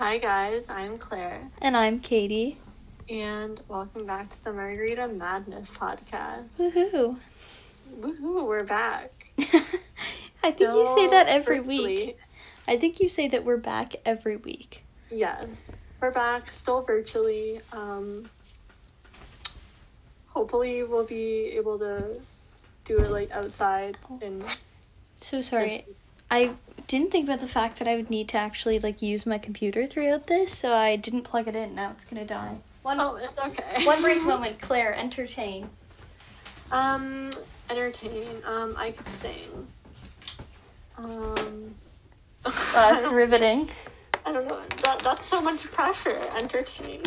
Hi guys, I'm Claire, And I'm Katie. and welcome back to the Margarita Madness podcast. Woohoo. Woohoo, we're back. I think you say that every Still week. I think you say that we're back every week. Yes, we're back, still virtually. Um, hopefully, we'll be able to do it like outside and So sorry. I didn't think about the fact that I would need to actually like use my computer throughout this, so I didn't plug it in. Now it's gonna die. One oh, okay. one brief moment, Claire, entertain. Um, entertain. Um, I could sing. Um, That's riveting. I don't know. That that's so much pressure. Entertain.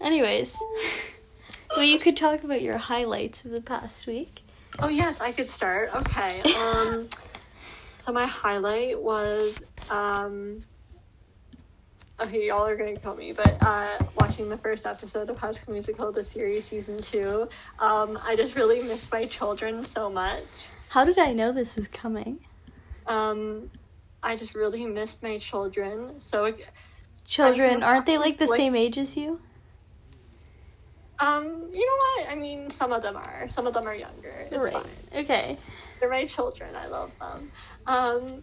Anyways. Well you could talk about your highlights of the past week. Oh yes, I could start. Okay. Um so my highlight was um Okay, y'all are gonna kill me, but uh watching the first episode of High School Musical, the series season two, um, I just really missed my children so much. How did I know this was coming? Um I just really missed my children. So Children, aren't they like the like- same age as you? um, you know what? I mean some of them are. Some of them are younger. It's fine. Okay. They're my children. I love them. Um,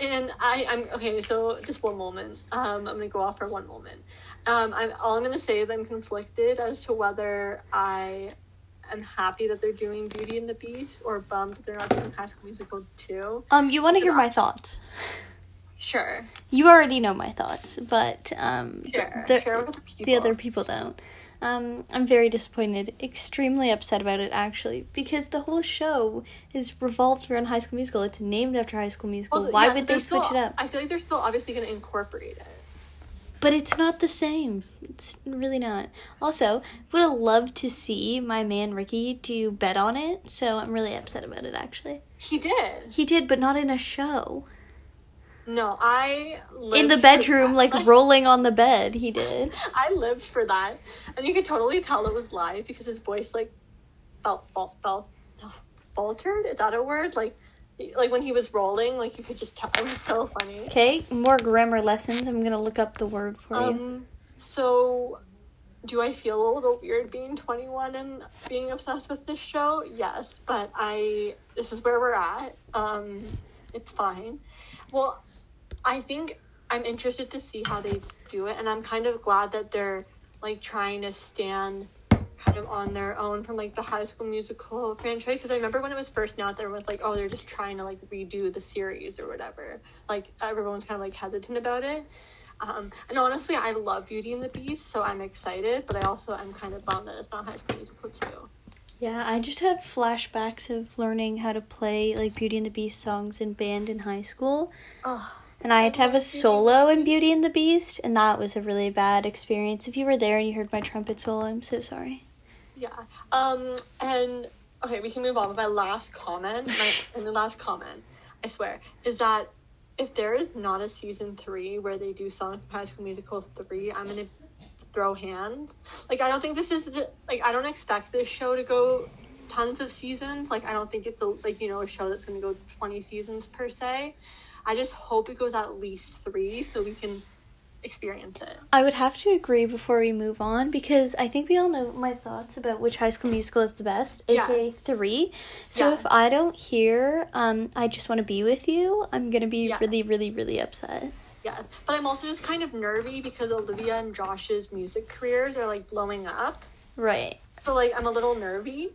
and I, I'm okay. So just one moment. Um, I'm gonna go off for one moment. Um, I'm all I'm gonna say is I'm conflicted as to whether I am happy that they're doing Beauty and the Beast or bummed that they're not doing High School Musical too. Um, you want to hear my thoughts? Sure, You already know my thoughts, but um, sure. the, the the other people don't. Um, I'm very disappointed, extremely upset about it actually, because the whole show is revolved around High School Musical. It's named after High School Musical. Well, Why yes, would they switch still- it up? I feel like they're still obviously gonna incorporate it. But it's not the same. It's really not. Also, would have loved to see my man Ricky do bet on it, so I'm really upset about it actually. He did. He did, but not in a show. No, I In the bedroom, like rolling on the bed, he did. I lived for that, and you could totally tell it was live because his voice like felt felt felt faltered. Is that a word? Like, like when he was rolling, like you could just tell. It was so funny. Okay, more grammar lessons. I'm gonna look up the word for you. Um, so do I feel a little weird being 21 and being obsessed with this show? Yes, but I this is where we're at. Um, it's fine. Well, I think I'm interested to see how they do it, and I'm kind of glad that they're like trying to stand kind of on their own from like the High School Musical franchise. Because I remember when it was first announced, everyone was like, "Oh, they're just trying to like redo the series or whatever." Like everyone was kind of like hesitant about it. Um, and honestly, I love Beauty and the Beast, so I'm excited. But I also am kind of bummed that it's not High School Musical too. Yeah, I just have flashbacks of learning how to play like Beauty and the Beast songs in band in high school. Oh, And I had to have a solo in Beauty and the Beast, and that was a really bad experience. If you were there and you heard my trumpet solo, I'm so sorry. yeah. Um, and okay, we can move on. My last comment, my and the last comment, I swear, is that if there is not a season three where they do songs from High School Musical three, I'm gonna throw hands. Like I don't think this is like I don't expect this show to go tons of seasons. Like I don't think it's a like you know a show that's gonna go twenty seasons per se. I just hope it goes at least three so we can experience it. I would have to agree before we move on because I think we all know my thoughts about which High School Musical is the best, aka three. So Yeah. if I don't hear, um, I just want to be with you, I'm gonna be Yeah. really, really, really upset. Yes, but I'm also just kind of nervy because Olivia and Josh's music careers are like blowing up. Right. So like I'm a little nervy.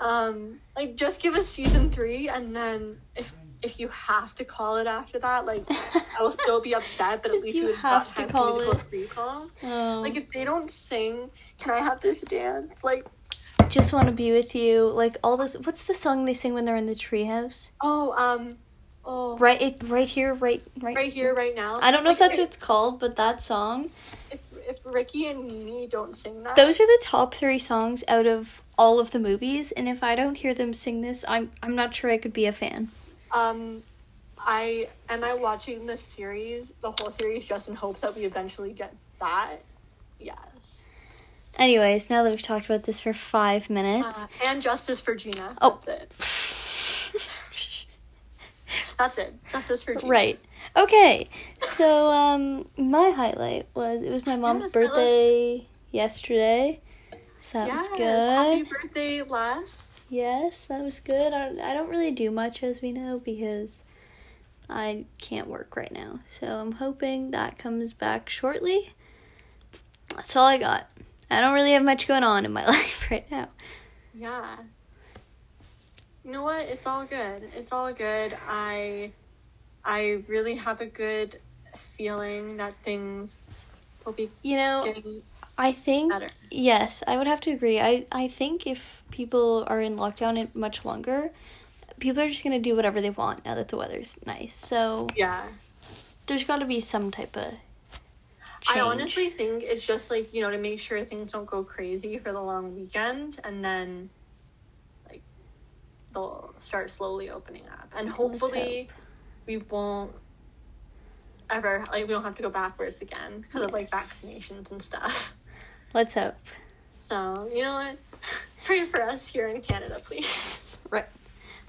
Um, like just give us season three, and then if if you have to call it after that, like I will still be upset. But at least you you would have to call it. song. Um, Like if they don't sing, can I have this dance? Like just want to be with you. Like all this. What's the song they sing when they're in the treehouse? oh um oh Right. It right here. Right. Right. right here right now. I don't know if Like, that's what it's called, but that song. if if Ricky and Nini don't sing that. Those are the top three songs out of all of the movies, and if I don't hear them sing this, I'm I'm not sure I could be a fan. Um, I am I watching this series, the whole series, just in hopes that we eventually get that. Yes. Anyways, now that we've talked about this for five minutes, Uh, and justice for Gina. Oh. That's it. That's it. Justice for Gina. right? Okay, so um, my highlight was it was my mom's Yes, birthday yesterday, so that yes. was Happy birthday, Les. Yes, that was good. I, I don't really do much, as we know, because I can't work right now. So I'm hoping that comes back shortly. That's all I got. I don't really have much going on in my life right now. Yeah. You know what? It's all good. It's all good. I I really have a good feeling that things will be You know, getting I think better. yes, I would have to agree. I I think if people are in lockdown it much longer, people are just gonna do whatever they want now that the weather's nice. So Yeah. there's got to be some type of. I honestly think it's just like, you know, to make sure things don't go crazy for the long weekend and then like they'll start slowly opening up. And hopefully we won't ever like we don't have to go backwards again because of like vaccinations and stuff. Let's hope. So, you know what? Pray for us here in Canada, please. Right.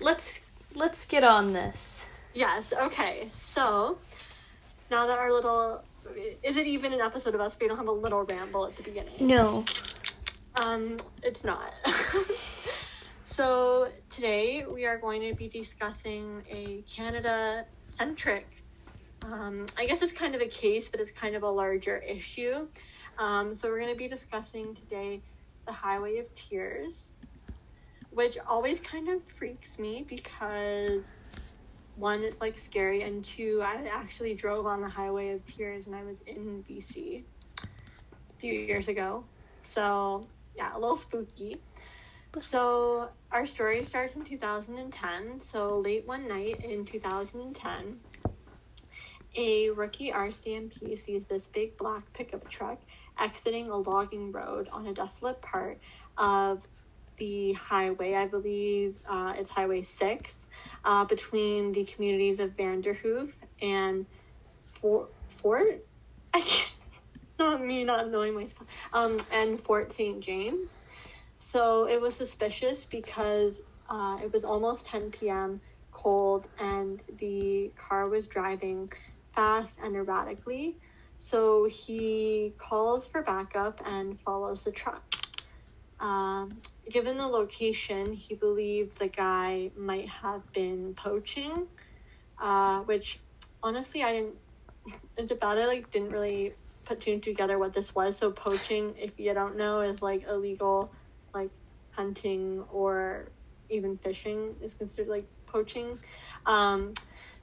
Let's let's get on this. Yes, okay. So, now that our little is it even an episode of us we don't have a little ramble at the beginning? No. Um, it's not. so today we are going to be discussing a Canada centric. Um, I guess it's kind of a case, but it's kind of a larger issue. Um, so we're going to be discussing today the Highway of Tears, which always kind of freaks me because one, it's like scary, and two, I actually drove on the Highway of Tears when I was in BC a few years ago. So yeah, a little spooky. So our story starts in 2010. So late one night in 2010, a rookie RCMP sees this big black pickup truck exiting a logging road on a desolate part of the highway. I believe uh, it's Highway 6 uh, between the communities of Vanderhoof and Fort. Fort? I can't, not me not knowing myself. Um, and Fort St. James. So it was suspicious because uh, it was almost 10 p.m., cold, and the car was driving fast and erratically. So he calls for backup and follows the truck. Um, given the location, he believed the guy might have been poaching, uh, which honestly I didn't. It's about it. Like didn't really put two together what this was. So poaching, if you don't know, is like illegal, like hunting or even fishing is considered like poaching. Um,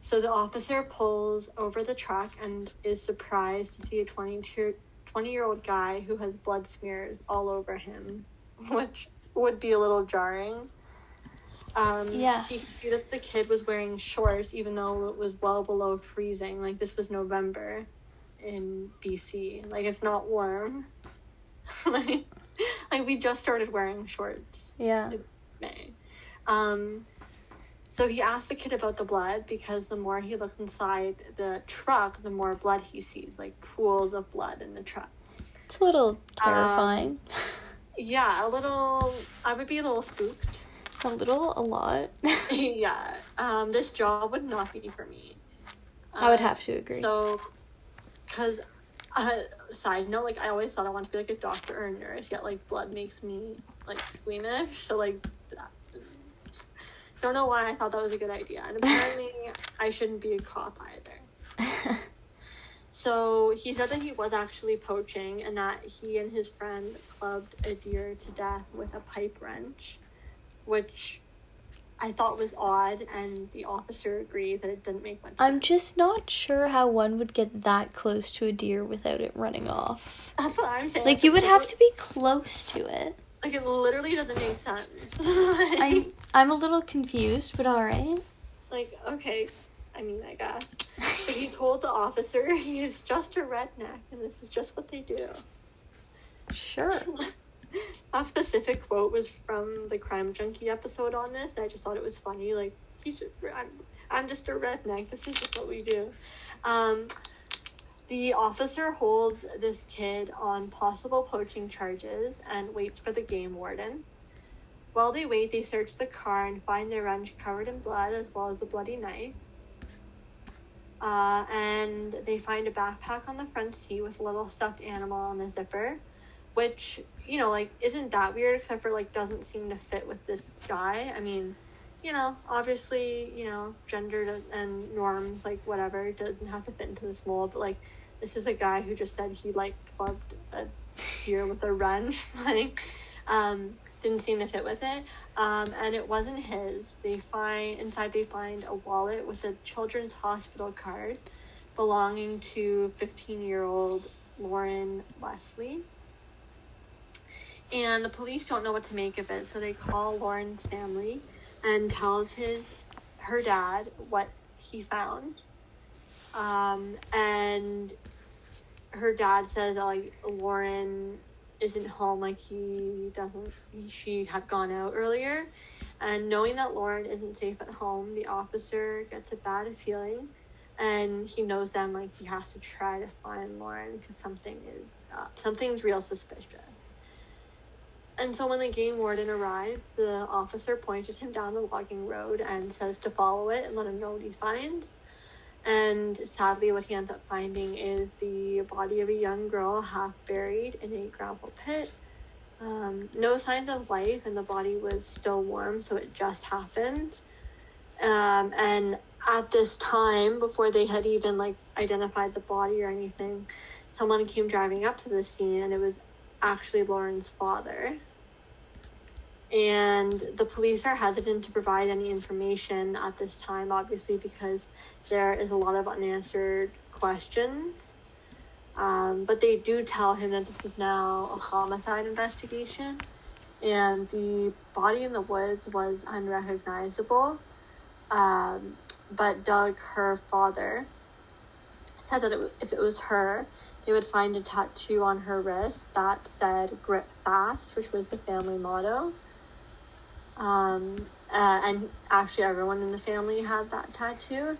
so the officer pulls over the truck and is surprised to see a 22 20 year old guy who has blood smears all over him, which would be a little jarring. Um, Yeah. He could see that the kid was wearing shorts even though it was well below freezing. Like this was November in BC. Like it's not warm. like, like we just started wearing shorts. Yeah. May. Um, so he asked the kid about the blood because the more he looks inside the truck, the more blood he sees, like pools of blood in the truck. It's a little terrifying. Yeah, a little. I would be a little spooked. a little, a lot. yeah, um, this job would not be for me. I would Um, have to agree. So, because, uh, side note, like I always thought I wanted to be like a doctor or a nurse, yet like blood makes me like squeamish. So like, don't know why I thought that was a good idea, and apparently I shouldn't be a cop either. So he said that he was actually poaching, and that he and his friend clubbed a deer to death with a pipe wrench, which. I thought was odd, and the officer agreed that it didn't make much sense. I'm just not sure how one would get that close to a deer without it running off. That's what I'm saying. Like you would have to be close to it. Like it literally doesn't make sense. I I'm a little confused, but all right. like okay, I mean I guess. But he told the officer he is just a redneck and this is just what they do. Sure. That specific quote was from the Crime Junkie episode on this, and I just thought it was funny. Like he's, I'm, I'm just a redneck. This is just what we do. Um, the officer holds this kid on possible poaching charges and waits for the game warden. While they wait, they search the car and find their wrench covered in blood as well as a bloody knife. Uh, and they find a backpack on the front seat with a little stuffed animal on the zipper, which, you know, like, isn't that weird, except for, like, doesn't seem to fit with this guy. I mean, you know, obviously, you know, gender and norms, like, whatever, doesn't have to fit into this mold, but, like, this is a guy who just said he, like, clubbed a deer with a run. like, um, didn't seem to fit with it. Um, and it wasn't his. They find inside they find a wallet with a children's hospital card belonging to 15 year old Loren Leslie. And the police don't know what to make of it, so they call Loren's family and tells his her dad what he found. Um, and her dad says that like Loren isn't home like he doesn't she had gone out earlier. And knowing that loren isn't safe at home the officer gets a bad feeling. And he knows then like he has to try to find loren because something is something's real suspicious. And so when the game warden arrives the officer pointed him down the logging road and says to follow it and let him know what he finds and sadly, what he ends up finding is the body of a young girl half buried in a gravel pit. Um, no signs of life, and the body was still warm, so it just happened. Um, and at this time, before they had even like identified the body or anything, someone came driving up to the scene, and it was actually Loren's father and the police are hesitant to provide any information at this time, obviously, because there is a lot of unanswered questions. Um, but they do tell him that this is now a homicide investigation, and the body in the woods was unrecognizable. Um, but Doug, her father, said that it, if it was her, they would find a tattoo on her wrist that said "Grip Fast," which was the family motto. Um, uh, and actually, everyone in the family had that tattoo.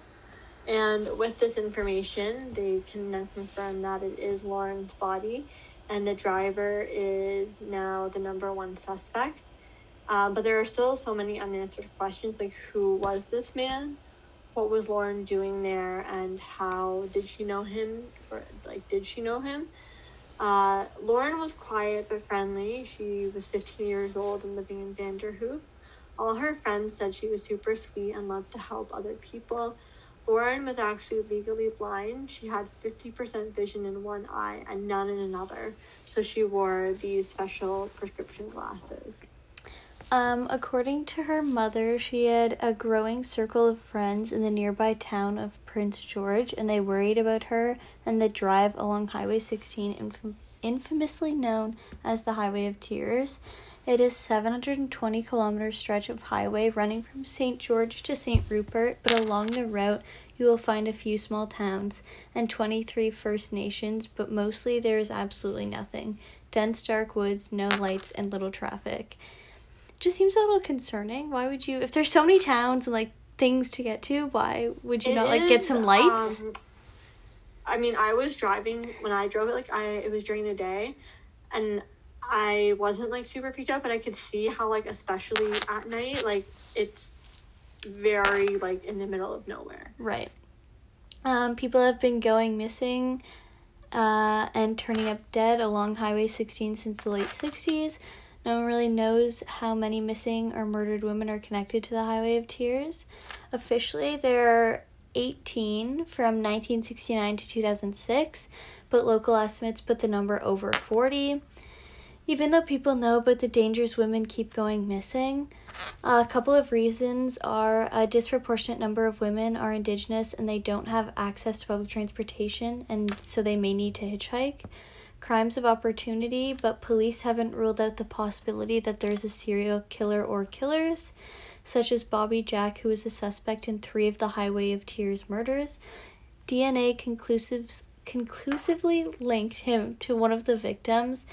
And with this information, they can then confirm that it is Loren's body, and the driver is now the number one suspect. Uh, but there are still so many unanswered questions like who was this man? What was Loren doing there? And how did she know him? Or, like, did she know him? Uh, Loren was quiet but friendly. She was 15 years old and living in Vanderhoof. All her friends said she was super sweet and loved to help other people. Loren was actually legally blind. She had 50% vision in one eye and none in another. So she wore these special prescription glasses. Um, according to her mother, she had a growing circle of friends in the nearby town of Prince George, and they worried about her and the drive along Highway 16, infam- infamously known as the Highway of Tears. It is 720 kilometer stretch of highway running from St. George to St. Rupert, but along the route you will find a few small towns and 23 First Nations, but mostly there is absolutely nothing. Dense dark woods, no lights, and little traffic. Just seems a little concerning. Why would you if there's so many towns and like things to get to, why would you It not like get is, some lights? um, I mean, I was driving when I drove it. Like I, it was during the day, and I wasn't like super freaked out, but I could see how like especially at night, like it's very like in the middle of nowhere. Right. Um, people have been going missing uh, and turning up dead along Highway 16 since the late 60s. No one really knows how many missing or murdered women are connected to the Highway of Tears. Officially, there are 18 from 1969 to 2006, but local estimates put the number over 40. Even though people know about the dangers women keep going missing, a couple of reasons are a disproportionate number of women are indigenous and they don't have access to public transportation, and so they may need to hitchhike. Crimes of opportunity, but police haven't ruled out the possibility that there's a serial killer or killers, such as Bobby Jack, who was a suspect in three of the Highway of Tears murders. DNA conclusive, conclusively linked him to one of the victims,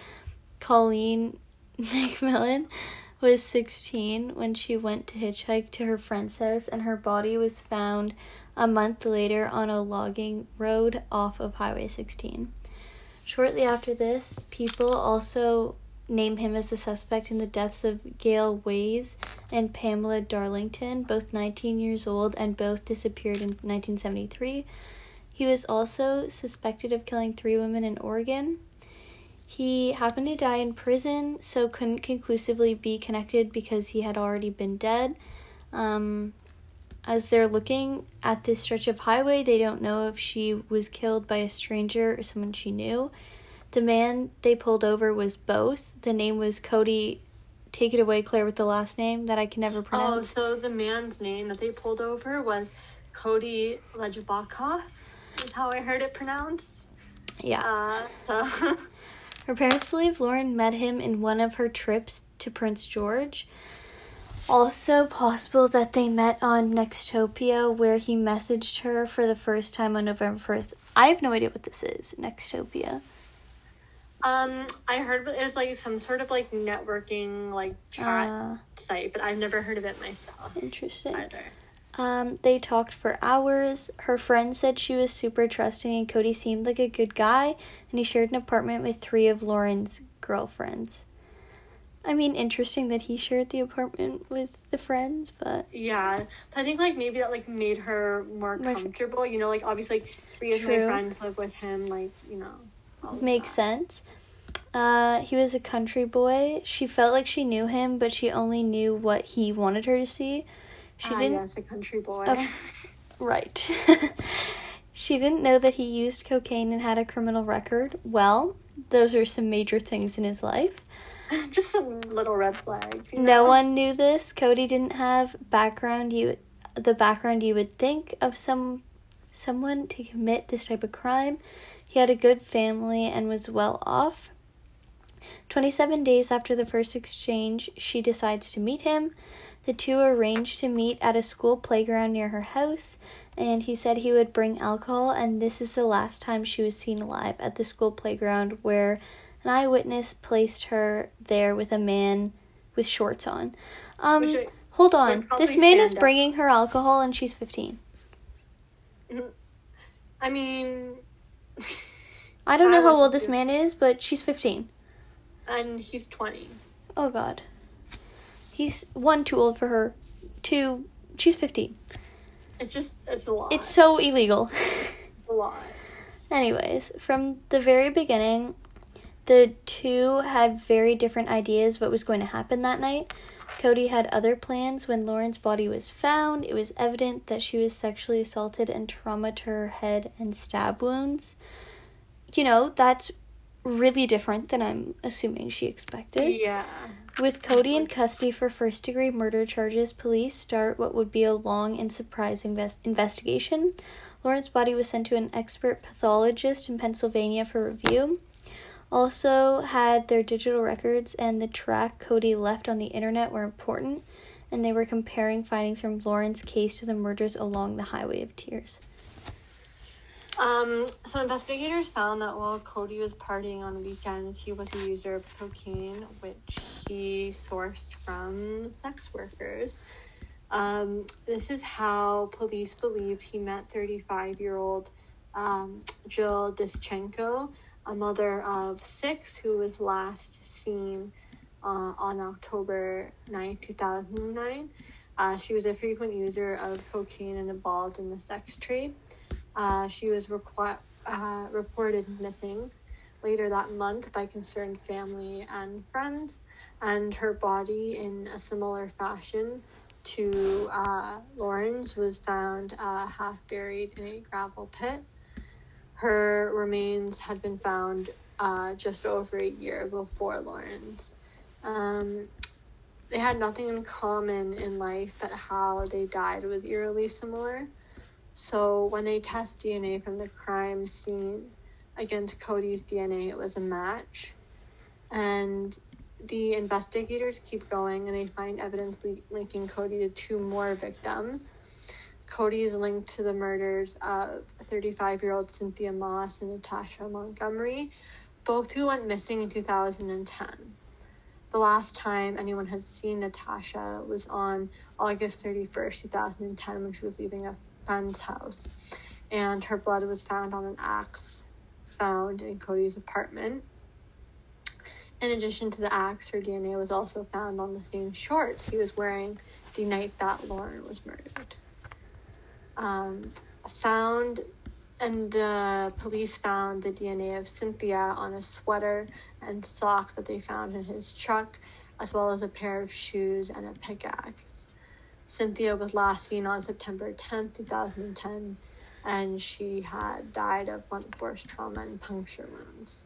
Colleen MacMillen was 16 when she went to hitchhike to her friend's house, and her body was found a month later on a logging road off of Highway 16. Shortly after this, people also name him as the suspect in the deaths of Gale Weys and Pamela Darlington, both 19 years old and both disappeared in 1973. He was also suspected of killing three women in Oregon. He happened to die in prison, so couldn't conclusively be connected because he had already been dead. Um, as they're looking at this stretch of highway, they don't know if she was killed by a stranger or someone she knew. The man they pulled over was both. The name was Cody. Take it away, Claire, with the last name that I can never pronounce. Oh, so the man's name that they pulled over was Cody Legebokoff, is how I heard it pronounced. yeah. Uh, so Her parents believe Loren met him in one of her trips to Prince George. Also possible that they met on Nexopia, where he messaged her for the first time on November 1st. I have no idea what this is, Nexopia. um, I heard it was like some sort of like networking like chat Uh, site, but I've never heard of it myself interesting. either. Um, they talked for hours. Her friend said she was super trusting and Cody seemed like a good guy, and he shared an apartment with three of Loren's girlfriends. I mean, interesting that he shared the apartment with the friends, but Yeah, I think like maybe that like made her more comfortable. You know, like obviously like three of my friends live with him. Like you know, makes sense. Uh, he was a country boy. She felt like she knew him, but she only knew what he wanted her to see. She Ah, didn't. Yes, a country boy. Oh. Right. she didn't know that he used cocaine and had a criminal record. Well, those are some major things in his life. Just some little red flags. You No one knew this. Cody didn't have background you the background you would think of some someone to commit this type of crime. He had a good family and was well off. 27 days after the first exchange, she decides to meet him. The two arranged to meet at a school playground near her house, and he said he would bring alcohol, and this is the last time she was seen alive at the school playground where an eyewitness placed her there with a man with shorts on. Um, I- hold on. This man is up. bringing her alcohol, and she's 15. I mean, I don't know I how old this man is, but she's 15. and he's twenty. Oh god. He's one too old for her. Two she's 15. It's just it's a lot. It's so illegal. a lot. Anyways, from the very beginning, the two had very different ideas what was going to happen that night. Cody had other plans when Loren's body was found. It was evident that she was sexually assaulted and trauma to her head and stab wounds. You know, that's really different than I'm assuming she expected. Yeah. With Cody in custody for first degree murder charges, police start what would be a long and surprising ves- investigation. Loren's body was sent to an expert pathologist in Pennsylvania for review. Also, had their digital records and the track Cody left on the internet were important, and they were comparing findings from Loren's case to the murders along the Highway of Tears. Um, so investigators found that while Cody was partying on weekends, he was a user of cocaine, which he sourced from sex workers. Um, this is how police believed he met 35 year old um, Jill Dischenko, a mother of six, who was last seen uh, on October 9, 2009. Uh, she was a frequent user of cocaine and involved in the sex trade. Uh, she was requi- uh, reported missing later that month by concerned family and friends, and her body, in a similar fashion to uh, Loren's, was found uh, half buried in a gravel pit. Her remains had been found uh, just over a year before Loren's. Um, they had nothing in common in life, but how they died was eerily similar. So when they test DNA from the crime scene against Cody's DNA, it was a match. And the investigators keep going and they find evidence li- linking Cody to two more victims. Cody is linked to the murders of 35 year old Cynthia Maas and Natasha Montgomery, both who went missing in 2010. The last time anyone had seen Natasha was on August 31st, 2010, when she was leaving a friend's house. And her blood was found on an axe found in Cody's apartment. In addition to the axe, her DNA was also found on the same shorts he was wearing the night that Loren was murdered. Um, found and the police found the DNA of Cynthia on a sweater and sock that they found in his truck, as well as a pair of shoes and a pickaxe. Cynthia was last seen on September 10th, 2010, and she had died of blunt force trauma and puncture wounds.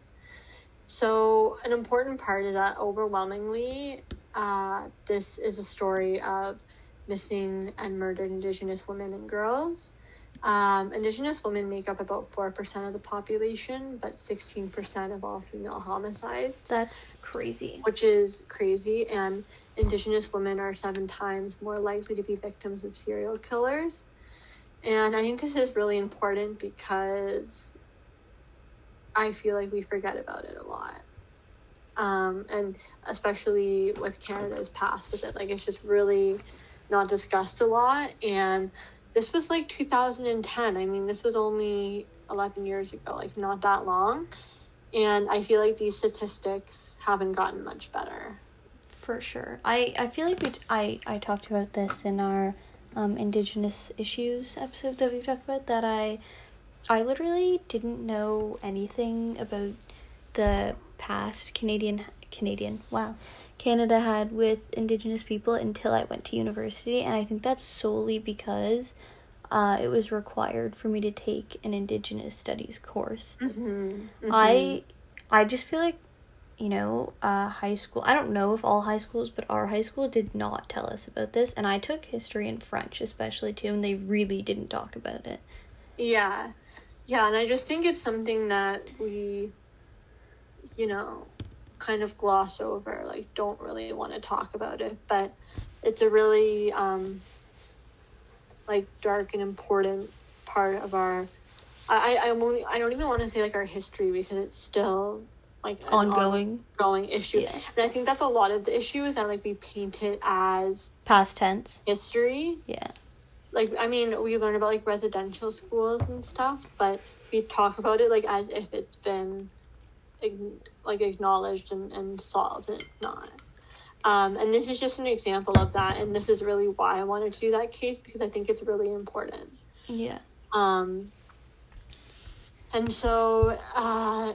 So, an important part is that overwhelmingly, uh, this is a story of missing and murdered Indigenous women and girls. Um, Indigenous women make up about 4% of the population, but 16% of all female homicides. That's crazy. Which is crazy. And Indigenous women are seven times more likely to be victims of serial killers. And I think this is really important because I feel like we forget about it a lot. Um, and especially with Canada's past with it, like it's just really not discussed a lot. And this was like 2010. I mean, this was only 11 years ago, like not that long. And I feel like these statistics haven't gotten much better. For sure. I, I feel like we, I, I talked about this in our um, Indigenous issues episode that we've talked about, that I, I literally didn't know anything about the past Canadian, Canadian, wow, Canada had with Indigenous people until I went to university, and I think that's solely because uh, it was required for me to take an Indigenous studies course. Mm-hmm. Mm-hmm. I I just feel like you know uh, high school. I don't know if all high schools, but our high school did not tell us about this, and I took history and French especially too, and they really didn't talk about it. Yeah, yeah, and I just think it's something that we, you know, kind of gloss over, like don't really want to talk about it. But it's a really um, like dark and important part of our. I I won't. I don't even want to say like our history because it's still like ongoing ongoing issue. Yeah. And I think that's a lot of the issue is that like we paint it as past tense history. Yeah. Like I mean, we learn about like residential schools and stuff, but we talk about it like as if it's been like acknowledged and, and solved and not. Um, and this is just an example of that and this is really why i wanted to do that case because i think it's really important. Yeah. Um, and so uh,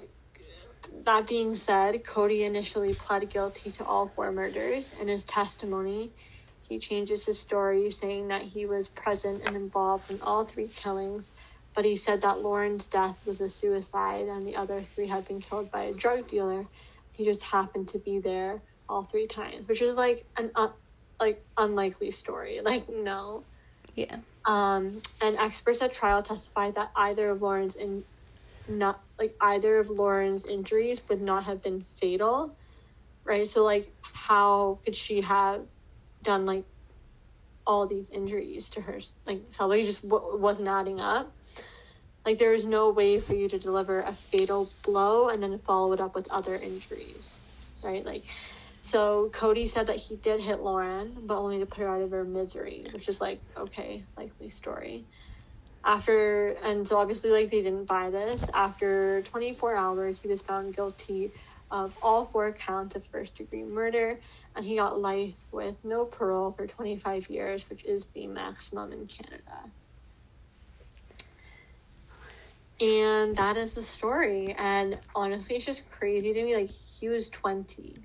that being said cody initially pled guilty to all four murders. In his testimony he changes his story saying that he was present and involved in all three killings but he said that Loren's death was a suicide and the other three had been killed by a drug dealer. He just happened to be there all three times, which is like an uh, like unlikely story. Like no. Yeah. Um, and experts at trial testified that either of Loren's in not like either of Loren's injuries would not have been fatal, right? So like, how could she have done like all these injuries to her? Like, somebody just w- wasn't adding up. Like there is no way for you to deliver a fatal blow and then follow it up with other injuries, right? Like, so Cody said that he did hit Loren, but only to put her out of her misery, which is like okay, likely story. After and so obviously like they didn't buy this. After 24 hours, he was found guilty of all four counts of first degree murder, and he got life with no parole for 25 years, which is the maximum in Canada. And that is the story. And honestly, it's just crazy to me. Like, he was 20.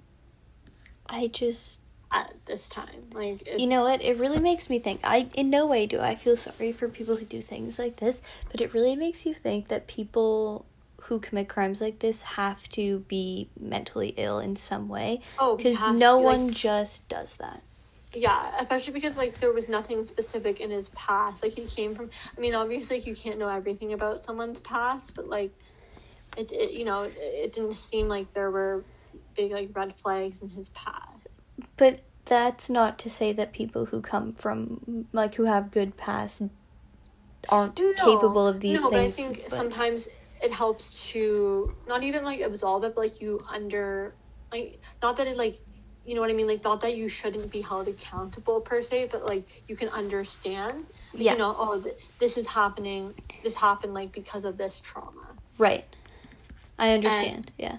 I just. At this time. Like, you know what? It really makes me think. I, in no way do I feel sorry for people who do things like this, but it really makes you think that people who commit crimes like this have to be mentally ill in some way. Oh, because no one like, just does that yeah especially because like there was nothing specific in his past. Like he came from i mean obviously you can't know everything about someone's past but like it, it you know it, it didn't seem like there were big like red flags in his past. But that's not to say that people who come from like who have good past aren't no, capable of these no, things but i think but... sometimes it helps to not even like absolve it but like you under like not that it like you know what I mean? Like, not that you shouldn't be held accountable per se, but like you can understand, yeah. you know, oh, th- this is happening. This happened like because of this trauma. Right. I understand. And, yeah.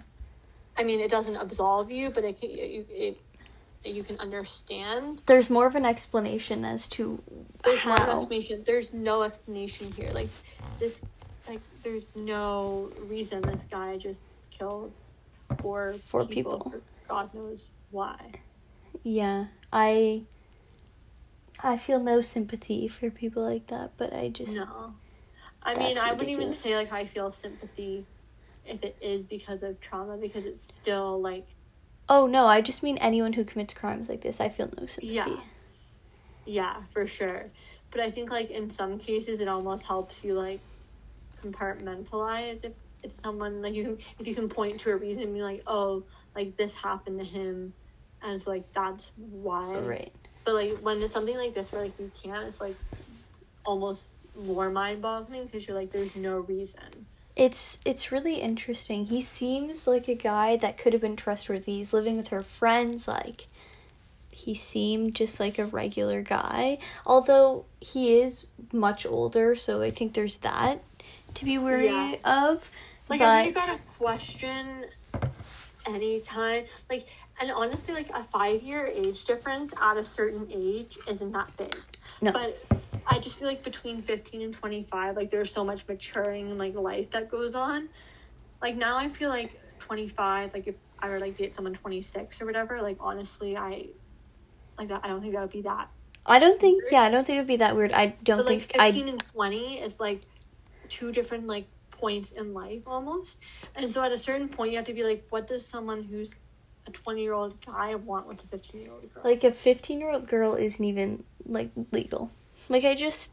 I mean, it doesn't absolve you, but it can, it, it, you can understand. There's more of an explanation as to There's how. More explanation. There's no explanation here. Like this, like there's no reason this guy just killed four Four people. for God knows why. Yeah, I I feel no sympathy for people like that, but I just No. I mean, I wouldn't even say like I feel sympathy if it is because of trauma because it's still like Oh no, I just mean anyone who commits crimes like this. I feel no sympathy. Yeah. yeah, for sure. But I think like in some cases it almost helps you like compartmentalize if it's someone like you can if you can point to a reason and be like, oh, like this happened to him and it's like that's why. Right. But like when it's something like this where like you can't, it's like almost more mind boggling because you're like there's no reason. It's it's really interesting. He seems like a guy that could have been trustworthy. He's living with her friends like he seemed just like a regular guy. Although he is much older, so I think there's that to be wary Yeah. of. Like but I think you gotta question anytime like and honestly like a five year age difference at a certain age isn't that big. No. But I just feel like between fifteen and twenty five, like there's so much maturing and like life that goes on. Like now I feel like twenty five, like if I were like date someone twenty six or whatever, like honestly I like that I don't think that would be that I don't think yeah, I don't think it would be that weird. I don't but like think I 15 and 20 is like two different like points in life almost and so at a certain point you have to be like what does someone who's a 20 year old guy want with a 15 year old girl like a 15-year-old girl isn't even like legal. Like I just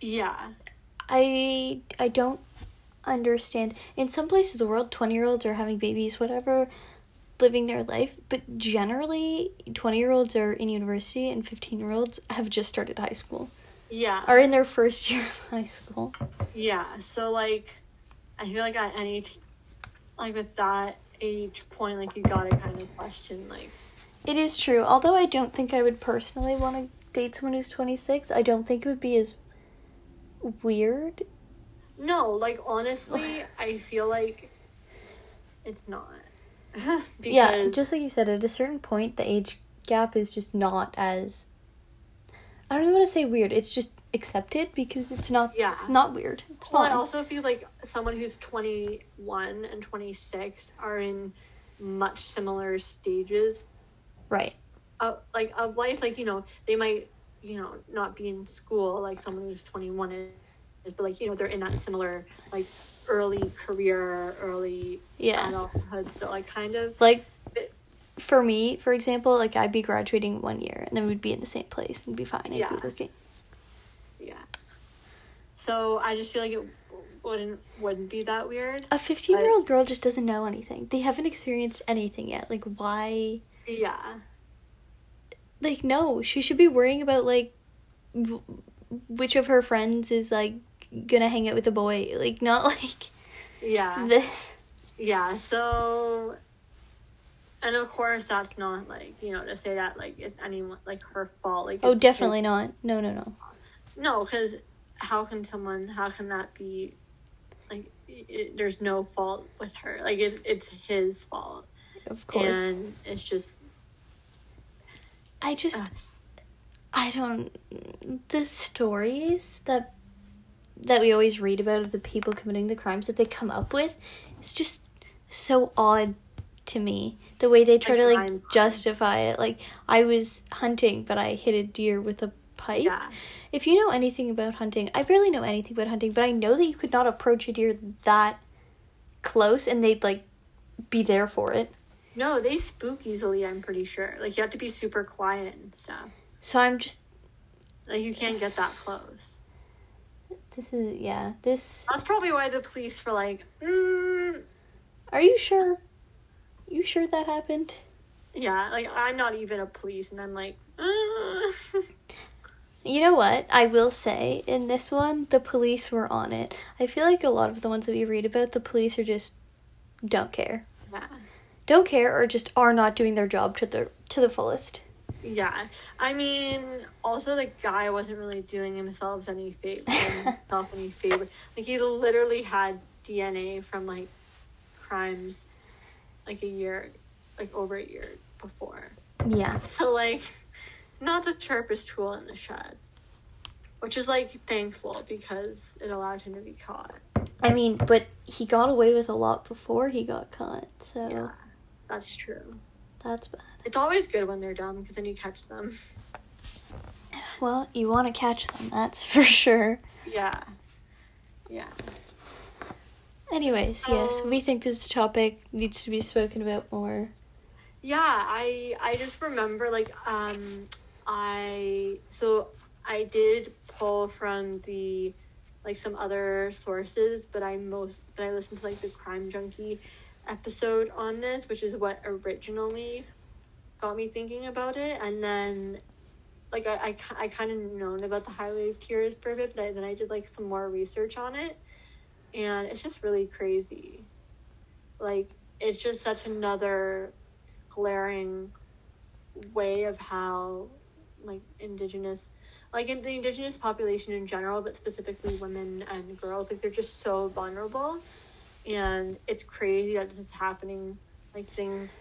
yeah I I don't understand. In some places of the world, twenty year olds are having babies, whatever, living their life. But generally, twenty year olds are in university, and fifteen year olds have just started high school, yeah are in their first year of high school. yeah so like i feel like at any t- like with that age point like you gotta kind of question like It is true. Although I don't think I would personally want to date someone who's twenty six. I don't think it would be as weird. no like honestly i feel like it's not because yeah, just like you said, at a certain point, the age gap is just not as. I don't even want to say weird. It's just accepted because it's not Yeah. not weird. It's Well, I also feel like someone who's 21 and 26 are in much similar stages right. of like of life. Like you know, they might you know not be in school like someone who's 21 is, but like you know they're in that similar like early career, early Yeah. adulthood. So like kind of Like it- for me, for example, like I'd be graduating one year and then we'd be in the same place and be fine. I'd Yeah. be working. yeah. So I just feel like it wouldn't wouldn't be that weird. A 15 year old girl just doesn't know anything. They haven't experienced anything yet. Like, why? Yeah. Like, no, she should be worrying about, like, w- which of her friends is, like, gonna hang out with a boy. Like, not like Yeah. this. yeah so and of course that's not like you know to say that like it's anyone like her fault like Oh, definitely not. No, no, no. no because how can someone how can that be like it, there's no fault with her like it, it's his fault Of course. and it's just I just Ugh. I don't the stories that that we always read about of the people committing the crimes that they come up with it's just so odd to me the way they try Like to like crime. justify it. Like I was hunting but I hit a deer with a pipe yeah. If you know anything about hunting I barely know anything about hunting but I know that you could not approach a deer that close and they'd like be there for it. No they spook easily i'm pretty sure. Like you have to be super quiet and stuff. So I'm just like you can't get that close. This is yeah this that's probably why the police were like mm, Are you sure? You sure that happened? Yeah, like I'm not even a police, and I'm like, uh. You know what? I will say in this one, the police were on it. I feel like a lot of the ones that we read about, the police are just don't care, yeah, don't care, or just are not doing their job to the to the fullest. yeah. I mean, also the guy wasn't really doing himself any favor, himself any favor. Like he literally had DNA from like crimes, like a year, like over a year before. Yeah, So like, not the sharpest tool in the shed. which is like thankful because it allowed him to be caught. I mean, but he got away with a lot before he got caught, so Yeah, that's true. that's bad. It's always good when they're dumb because then you catch them. Well, you want to catch them, that's for sure. Yeah, yeah. Anyways, yes, we think this topic needs to be spoken about more. Yeah, I I just remember like um I so I did pull from the like some other sources, but I most but I listened to like the crime junkie episode on this, which is what originally got me thinking about it, and then like I I, I kind of known about the Highway of Tears for a bit, but I, then I did like some more research on it, and it's just really crazy. Like it's just such another glaring way of how like indigenous like in the indigenous population in general but specifically women and girls like they're just so vulnerable and it's crazy that this is happening like things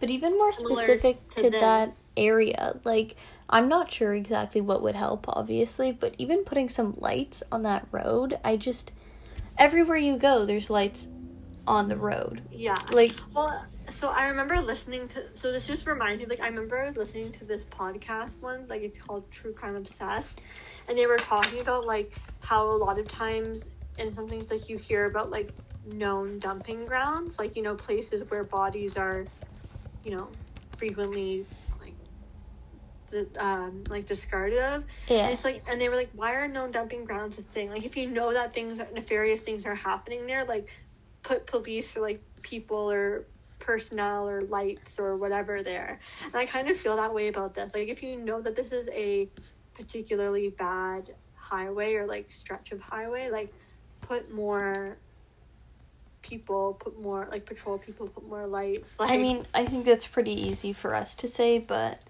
But even more specific to to, that area, like I'm not sure exactly what would help, obviously, but even putting some lights on that road, I just everywhere you go, there's lights on the road. yeah Like, well so i remember listening to so this just reminds me like i remember i was listening to this podcast one like it's called true crime obsessed and they were talking about like how a lot of times in some things like you hear about like known dumping grounds like you know places where bodies are you know frequently um like discarded of. Yeah, and it's like and they were like why are known dumping grounds a thing? Like if you know that things are, nefarious things are happening there like put police or like people or personnel or lights or whatever there. And i kind of feel that way about this. Like if you know that this is a particularly bad highway or like stretch of highway like put more people put more like patrol people put more lights like I mean, I think that's pretty easy for us to say, but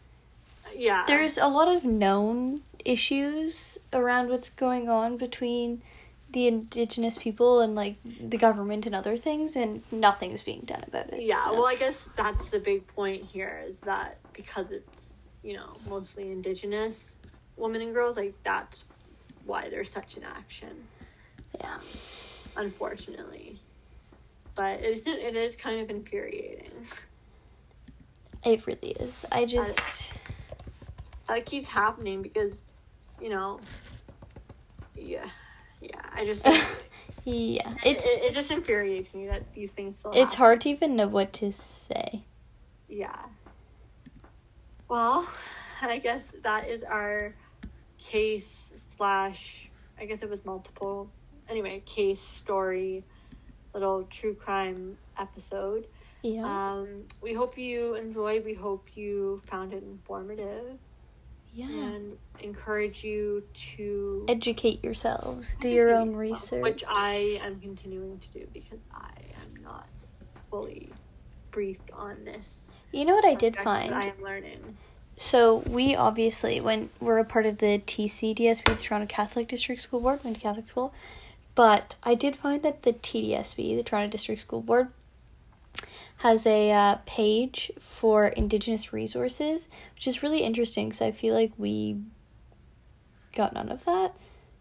yeah there's a lot of known issues around what's going on between the indigenous people and like the government and other things and nothing's being done about it. Yeah, so. well, I guess that's the big point here is that because it's, you know, mostly indigenous women and girls, like, that's why there's such an action, yeah. unfortunately. But it is, it is kind of infuriating. It really is. I just That keeps happening because, you know, yeah, yeah, I just, yeah, it's it, it just infuriates me that these things still it's happen. hard to even know what to say. Yeah. Well, I guess that is our case slash. I guess it was multiple. Anyway, case story, little true crime episode. Yeah. Um, we hope you enjoyed. We hope you found it informative, yeah. and encourage you to Educate yourselves. Do your own research. which I am continuing to do because I am not fully briefed on this. you know what I did find? I am learning. So we obviously, when we're a part of the TCDSB, the Toronto Catholic District School Board, went to Catholic school, but I did find that the TDSB, the Toronto District School Board, has a uh, page for Indigenous resources, which is really interesting because I feel like we got none of that.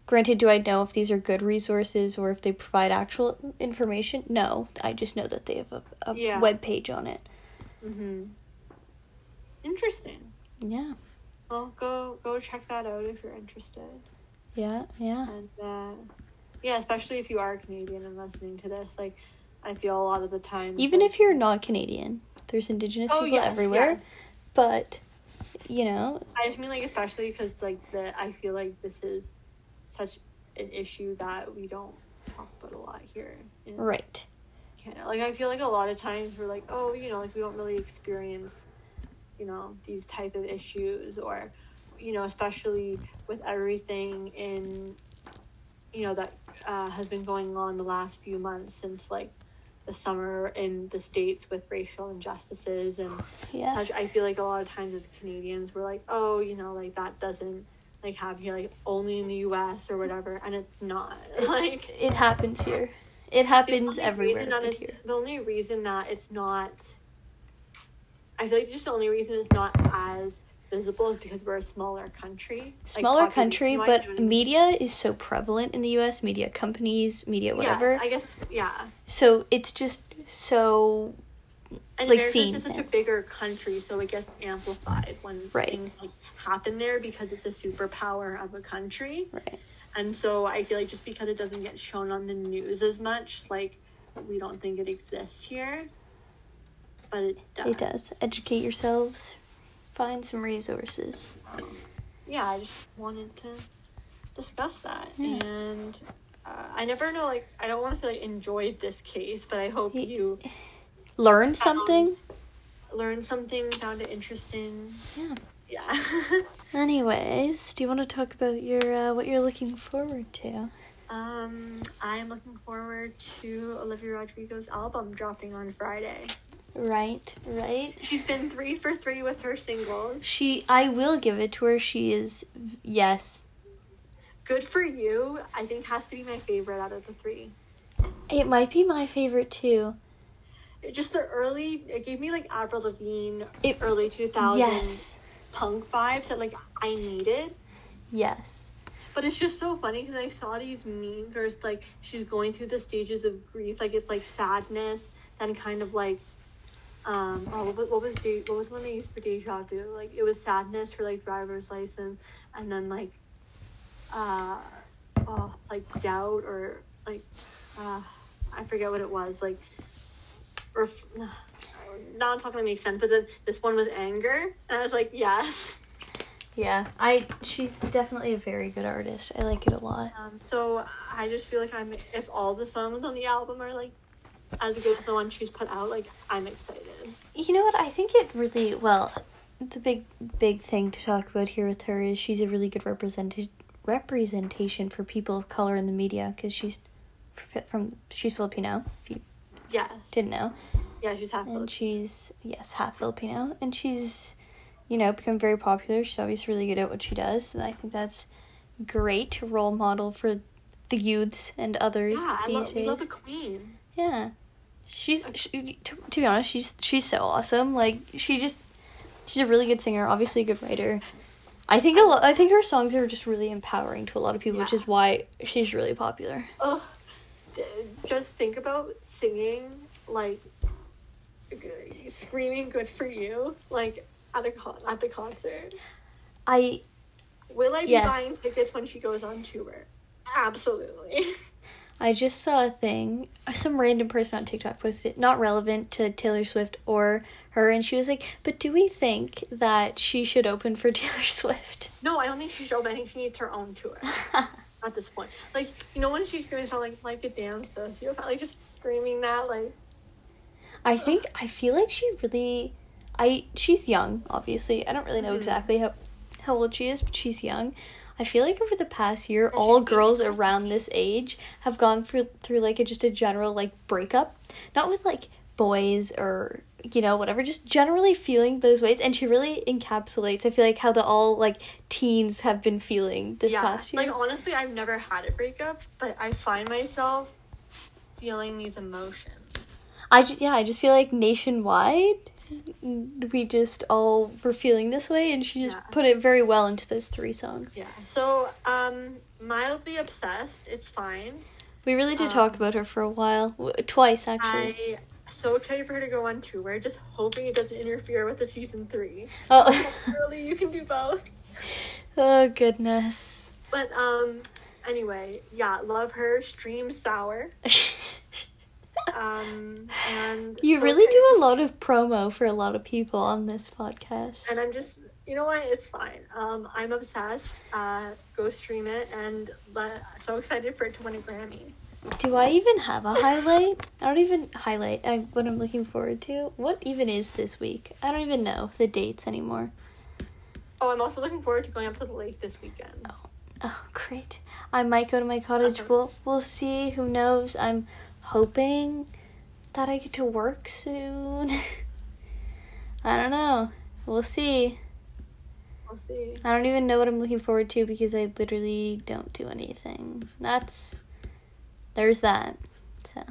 Granted, do I know if these are good resources or if they provide actual information? No, I just know that they have a, a Yeah. web page on it. Mm-hmm. Interesting. Yeah, Well, go go check that out if you're interested. yeah, yeah. And uh, yeah, especially if you are Canadian and listening to this, like I feel a lot of the time. Even if you're not Canadian, there's Indigenous oh people yes, everywhere. yes. But you know, I just mean like especially because like the I feel like this is such an issue that we don't talk about a lot here in right? Canada. Like I feel like a lot of times we're like, oh, you know, like we don't really experience, you know, these type of issues or, you know, especially with everything in, you know, that uh, has been going on the last few months since like the summer in the states with racial injustices and Yeah, such. I feel like a lot of times as Canadians we're like, oh, you know, like that doesn't like have here like only in the U.S. or whatever, and it's not like it happens here. It happens everywhere reason that it's- here. The only reason that it's not, I feel like just the only reason it's not as visible is because we're a smaller country. Smaller population country, but you know what I mean? media is so prevalent in the US, media companies, media whatever. Yes, I guess yeah. so it's just so And Like, America's seen just such a bigger country, so it gets amplified when Right. things like happen there because it's a superpower of a country. right. And so I feel like just because it doesn't get shown on the news as much, like we don't think it exists here. But it does. It does. Educate yourselves. Find some resources. Yeah, I just wanted to discuss that. Yeah. And uh, I never know, like, I don't want to say, like, enjoyed this case, but I hope you Learn something. learned something, found it interesting. Yeah. Yeah. Anyways, do you want to talk about your uh, what you're looking forward to? um, I'm looking forward to Olivia Rodrigo's album dropping on Friday. Right, right. She's been three for three with her singles. She, I will give it to her. She is, yes. Good for you. I think has to be my favorite out of the three. It might be my favorite too. It just the early, it gave me like Avril Lavigne, It- early 2000s Yes, punk vibes that like I needed. yes. But it's just so funny because I saw these memes where it's like she's going through the stages of grief, like it's like sadness, then kind of like, um, oh, what, was- what was de- what was the one they used for deja vu? Like it was sadness for like driver's license, and then like, uh, oh, like doubt or like, uh, I forget what it was. Like, ref- now it's not gonna make sense. But then this one was anger, and I was like, yes. Yeah, I. She's definitely a very good artist. I like it a lot. Um, so I just feel like I'm if all the songs on the album are like as good as the one she's put out, like I'm excited. You know what? I think it really well. The big big thing to talk about here with her is she's a really good represented representation for people of color in the media because she's from she's Filipino. If you Yes. didn't know, Yeah, she's half. and she's yes half Filipino, and she's you know become very popular. She's obviously really good at what she does, and I think that's great role model for the youths and others yeah, I love, we love a queen. Yeah, she's she, to, to be honest, she's she's so awesome. Like she just she's a really good singer, obviously a good writer. I think a lot. I think her songs are just really empowering to a lot of people, which is why she's really popular. Oh, just think about singing like screaming "Good for you" like at a con- at the concert. I Will I be Yes. buying tickets when she goes on tour? Absolutely. I just saw a thing. Some random person on TikTok posted, not relevant to Taylor Swift or her, and she was like, "But do we think that she should open for Taylor Swift?" No, I don't think she should open. I think she needs her own tour at this point. Like, you know, when she's screaming, like, like a damn sociopath, like just screaming that, like, I think I feel like she really I she's young, obviously. I don't really know Mhm. exactly how how old she is, but she's young. I feel like over the past year all girls around this age have gone through through like a, just a general like breakup. Not with like boys or you know whatever just generally feeling those ways and she really encapsulates i feel like how the all like teens have been feeling this yeah. past year Like, honestly, I've never had a breakup, but I find myself feeling these emotions. I just yeah, I just feel like nationwide we just all were feeling this way and she just Yeah. put it very well into those three songs. Yeah. So, um, mildly obsessed. It's fine. We really did Um, talk about her for a while, twice actually. I so excited for her to go on tour. Just hoping it doesn't interfere with the season three. Oh. Really, you can do both. oh goodness. But um, anyway, yeah, love her. Stream sour. Um, and you so really do a lot of promo for a lot of people on this podcast. And I'm just, you know what? It's fine. Um, I'm obsessed. Uh, go stream it, and so excited for it to win a Grammy. Do I even have a highlight? I don't even highlight I, what I'm looking forward to. What even is this week? I don't even know the dates anymore. Oh, I'm also looking forward to going up to the lake this weekend. Oh, great. I might go to my cottage. Okay. We'll, we'll see. Who knows? I'm hoping that I get to work soon. I don't know. We'll see. We'll see. I don't even know what I'm looking forward to because I literally don't do anything. That's. There's that. So.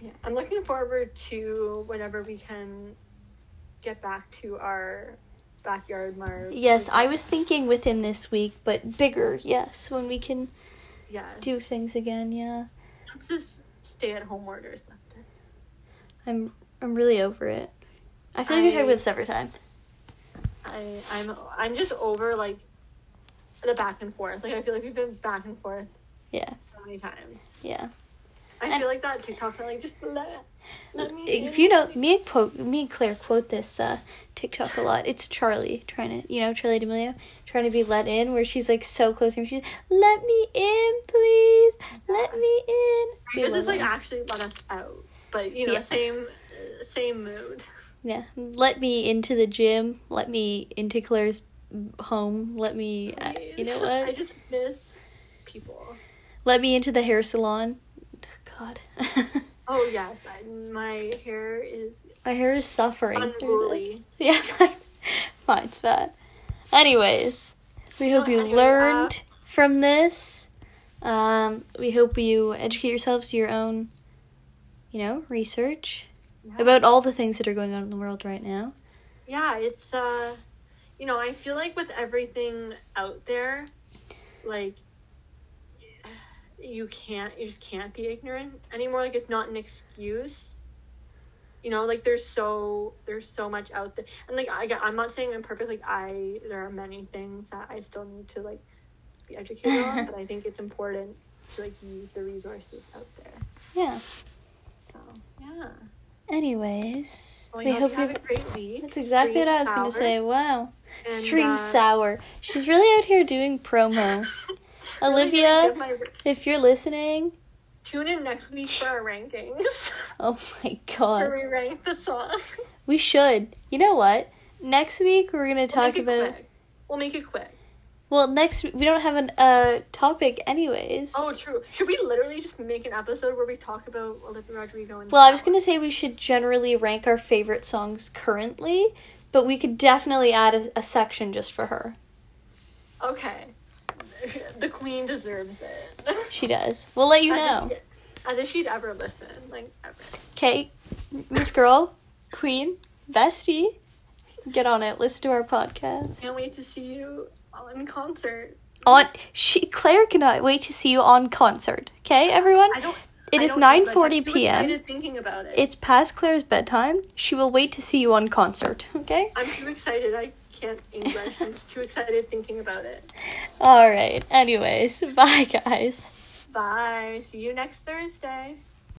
Yeah, I'm looking forward to whenever we can get back to our backyard Marv. Yes, I was thinking within this week, but bigger. Yes, when we can yes. do things again. Yeah, Once this stay-at-home order is lifted. I'm I'm really over it. I feel like we I- talk about this every time. I I'm I'm just over like the back and forth. Like I feel like we've been back and forth Yeah, so many times. yeah. I And- feel like that TikTok like just let let me. If you know, me and quote me and Claire quote this uh, TikTok a lot. It's Charli trying to, you know, Charli D'Amelio trying to be let in, where she's like so close to him. She's, "Let me in, please, let me in." We this is like actually let us out, but you know Yeah. same same mood. Yeah, let me into the gym. Let me into Claire's home. Let me, uh, you know what? I just miss people. Let me into the hair salon. God, Oh yes, I, my hair is my hair is suffering. unruly. Yeah, mine, mine's bad. Anyways, we hope you learned from this. Um, we hope you educate yourselves to your own, you know, research Yeah. about all the things that are going on in the world right now. yeah, it's uh, you know, I feel like with everything out there, like you can't, you just can't be ignorant anymore. Like it's not an excuse. You know, like there's so there's so much out there, and like I, I'm not saying I'm perfect. Like I, there are many things that I still need to like be educated on, but I think it's important to like use the resources out there. Yeah. So yeah, Anyways, well, we I hope you have a great week. That's exactly Stream what I was gonna say. Wow, And, stream uh, sour. She's really out here doing promo. Olivia? my- if you're listening, Tune in next week for our rankings. oh my Where god, we rank the song. we should. You know what? Next week we're gonna We'll talk about. quick. We'll make it quick. Well, next we don't have a uh topic anyways. Oh, true. Should we literally just make an episode where we talk about Olivia Rodrigo and? Well, I was gonna say we should generally rank our favorite songs currently, but we could definitely add a, a section just for her. Okay. The queen deserves it. She does. We'll let you know. if- As if she'd ever listen, like ever. Okay, Miss Girl, Queen, Bestie, get on it. Listen to our podcast. Can't wait to see you in concert. On she Claire cannot wait to see you on concert. Okay, everyone. I don't. It I is don't know, but 9:40 p.m. thinking about it. It's past Claire's bedtime. She will wait to see you on concert. Okay. I'm too excited. I can't English. I'm just too excited thinking about it. All right. Anyways, bye guys. Bye. See you next Thursday.